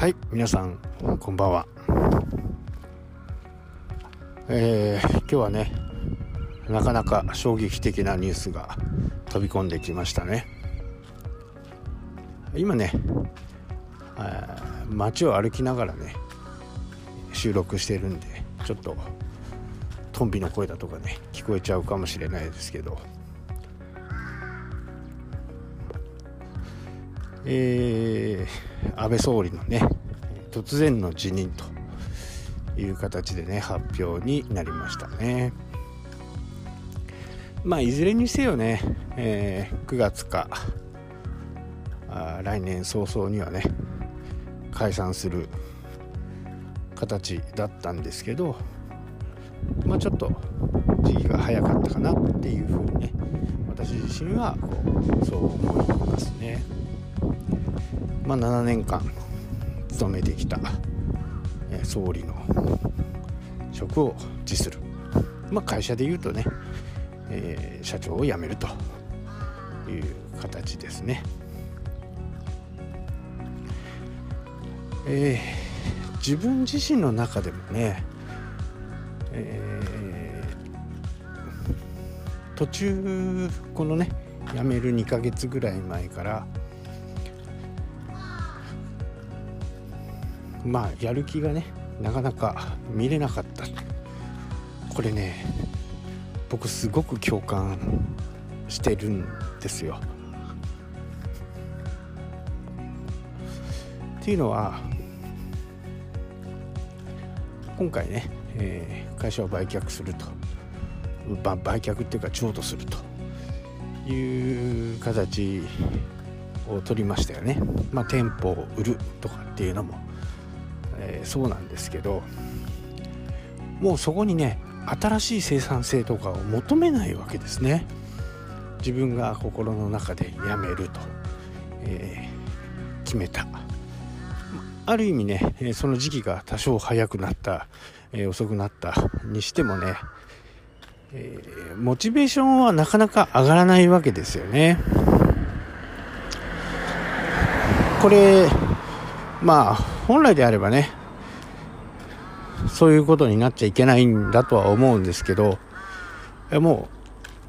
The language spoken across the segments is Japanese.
はい皆さんこんばんは。えー、今日はねなかなか衝撃的なニュースが飛び込んできましたね。今ね街を歩きながらね収録してるんでちょっとトンビの声だとかね聞こえちゃうかもしれないですけど。えー、安倍総理のね突然の辞任という形でね発表になりましたねまあいずれにせよね、えー、9月かあ来年早々にはね解散する形だったんですけどまあちょっと時期が早かったかなっていうふうにね私自身はこうそう思いますね。まあ、7年間務めてきた、総理の職を辞する、まあ、会社でいうとね、えー、社長を辞めるという形ですね。えー、自分自身の中でもね、えー、途中このね辞める2ヶ月ぐらい前からまあやる気がねなかなか見れなかったこれね僕すごく共感してるんですよ。っていうのは今回ね、えー、会社を売却すると、ま売却っていうか譲渡するという形を取りましたよね。まあ、店舗を売るとかっていうのもえー、そうなんですけどもうそこにね新しい生産性とかを求めないわけですね。自分が心の中でやめると、えー、決めた。ある意味ねその時期が多少早くなった、えー、遅くなったにしてもね、えー、モチベーションはなかなか上がらないわけですよね。これまあ本来であればねそういうことになっちゃいけないんだとは思うんですけども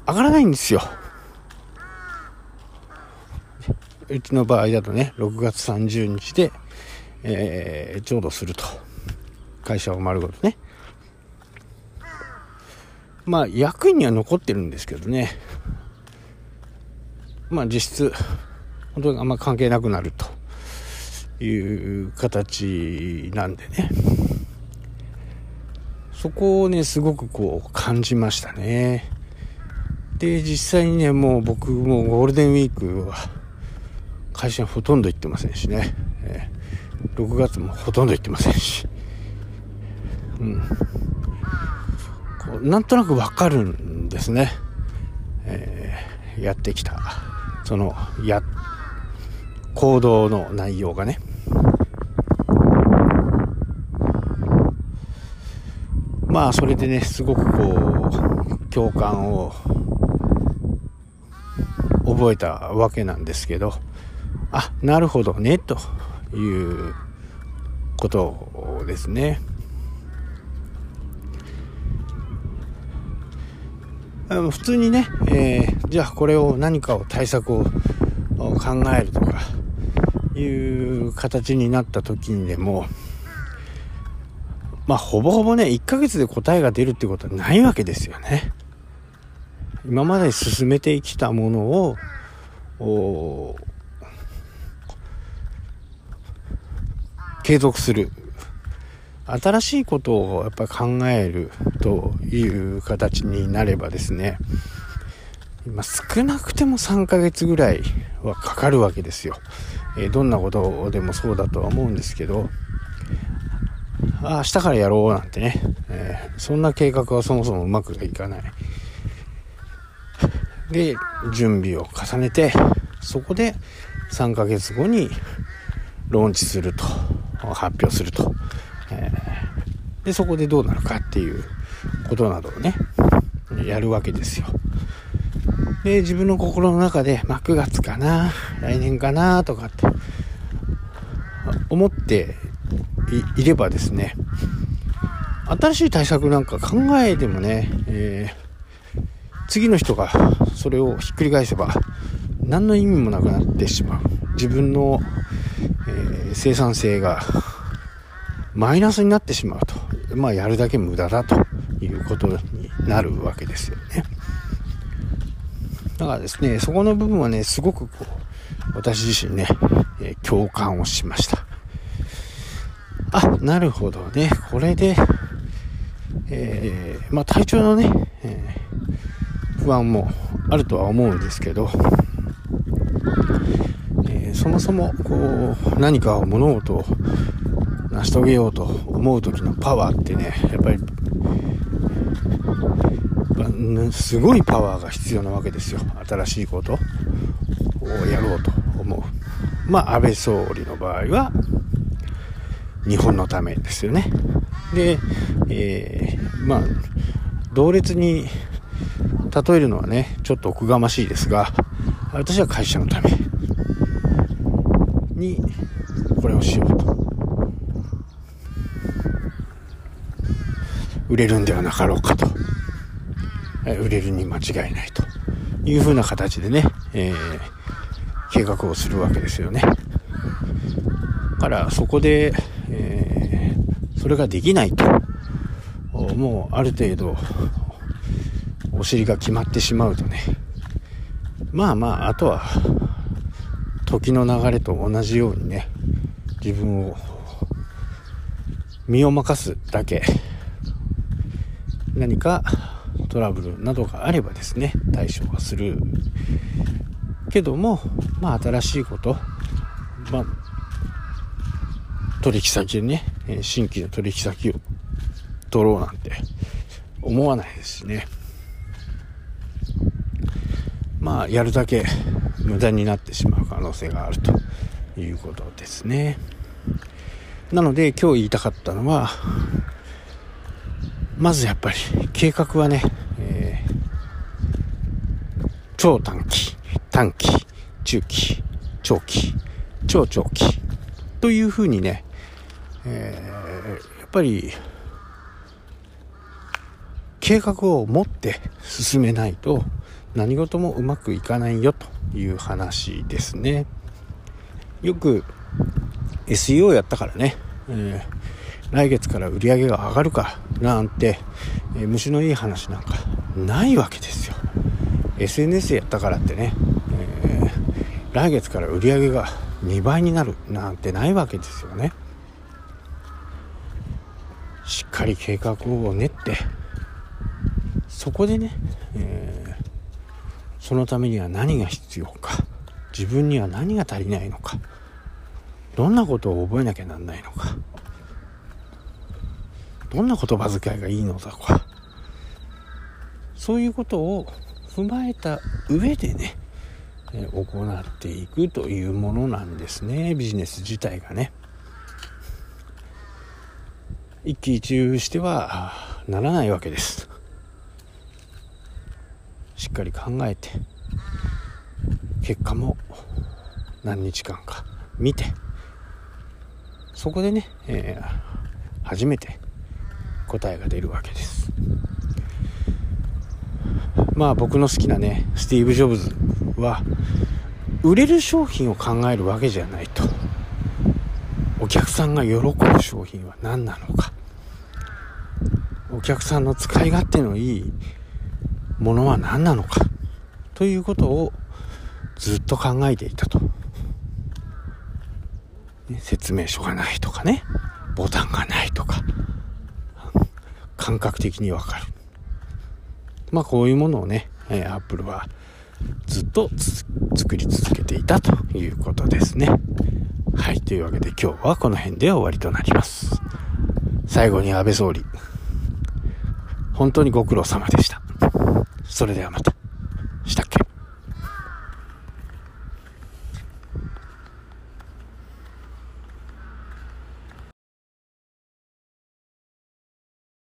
う上がらないんですよ。うちの場合だとね6月30日で、えー、ちょうどすると。会社を丸ごとね。まあ役員には残ってるんですけどね。まあ実質本当にあんま関係なくなると。いう形なんでね。そこをねすごくこう感じましたね。で実際にねもう僕もゴールデンウィークは会社ほとんど行ってませんしね、え、6月もほとんど行ってませんし。うん。こうなんとなくわかるんですね、えー、やってきたそのや行動の内容がね。まあそれでねすごくこう共感を覚えたわけなんですけどあなるほどねということですね。普通にね、えー、じゃあこれを何かを対策を考えるとかいう形になった時にでもまあ、ほぼほぼね、1ヶ月で答えが出るってことはないわけですよね。今まで進めてきたものを、継続する。新しいことをやっぱ考えるという形になればですね、今少なくても3ヶ月ぐらいはかかるわけですよ。えー、どんなことでもそうだとは思うんですけど、あ明日からやろうなんてね、えー、そんな計画はそもそもうまくいかない。で、準備を重ねて、そこで3ヶ月後にローンチすると、発表すると。えー、で、そこでどうなるかっていうことなどをね、やるわけですよ。で、自分の心の中で、まあ、9月かな、来年かな、とかって思っていればですね新しい対策なんか考えてもね、えー、次の人がそれをひっくり返せば何の意味もなくなってしまう。自分の、えー、生産性がマイナスになってしまうと。まあやるだけ無駄だということになるわけですよね。だからですねそこの部分はねすごくこう私自身ね、えー、共感をしました。あなるほどね。これでえー、まあ、体調のね、えー、不安もあるとは思うんですけど、えー、そもそもこう何か物事を成し遂げようと思う時のパワーってねやっぱりすごいパワーが必要なわけですよ。新しいことをやろうと思う。まあ安倍総理の場合は日本のためですよねで、えー、まあ、同列に例えるのはね、ちょっとおこがましいですが、私は会社のためにこれをしようと。売れるんではなかろうかと。売れるに間違いないというふうな形でね、えー、計画をするわけですよね。からそこで、それができないと、もうある程度、お尻が決まってしまうとね、まあまあ、あとは、時の流れと同じようにね、自分を身を任すだけ、何かトラブルなどがあればですね、対処はする。けども、まあ新しいこと、まあ取引先にね、新規の取引先を取ろうなんて思わないですしね。まあ、やるだけ無駄になってしまう可能性があるということですね。なので今日言いたかったのは、まずやっぱり計画はね、えー、超短期、短期、中期、長期、超長期というふうにね、えー、やっぱり計画を持って進めないと何事もうまくいかないよという話ですね。よく SEO やったからね、えー、来月から売り上げが上がるかなんて、えー、虫のいい話なんかないわけですよ。SNS やったからってね、えー、来月から売り上げが2倍になるなんてないわけですよね。しっかり計画を練ってそこでね、えー、そのためには何が必要か自分には何が足りないのかどんなことを覚えなきゃなんないのかどんな言葉遣いがいいのだとかそういうことを踏まえた上でね、行っていくというものなんですねビジネス自体がね。一喜一憂してはならないわけです。しっかり考えて結果も何日間か見てそこでね、えー、初めて答えが出るわけです。まあ僕の好きなねスティーブ・ジョブズは売れる商品を考えるわけじゃないと。お客さんが喜ぶ商品は何なのか。客さんの使い勝手のいいものは何なのかということをずっと考えていたと、説明書がないとかねボタンがないとか感覚的にわかるまあこういうものをね、えー、アップルはずっと作り続けていたということですね。はい。というわけで今日はこの辺で終わりとなります。最後に安倍総理。本当にご苦労様でした。それではまた。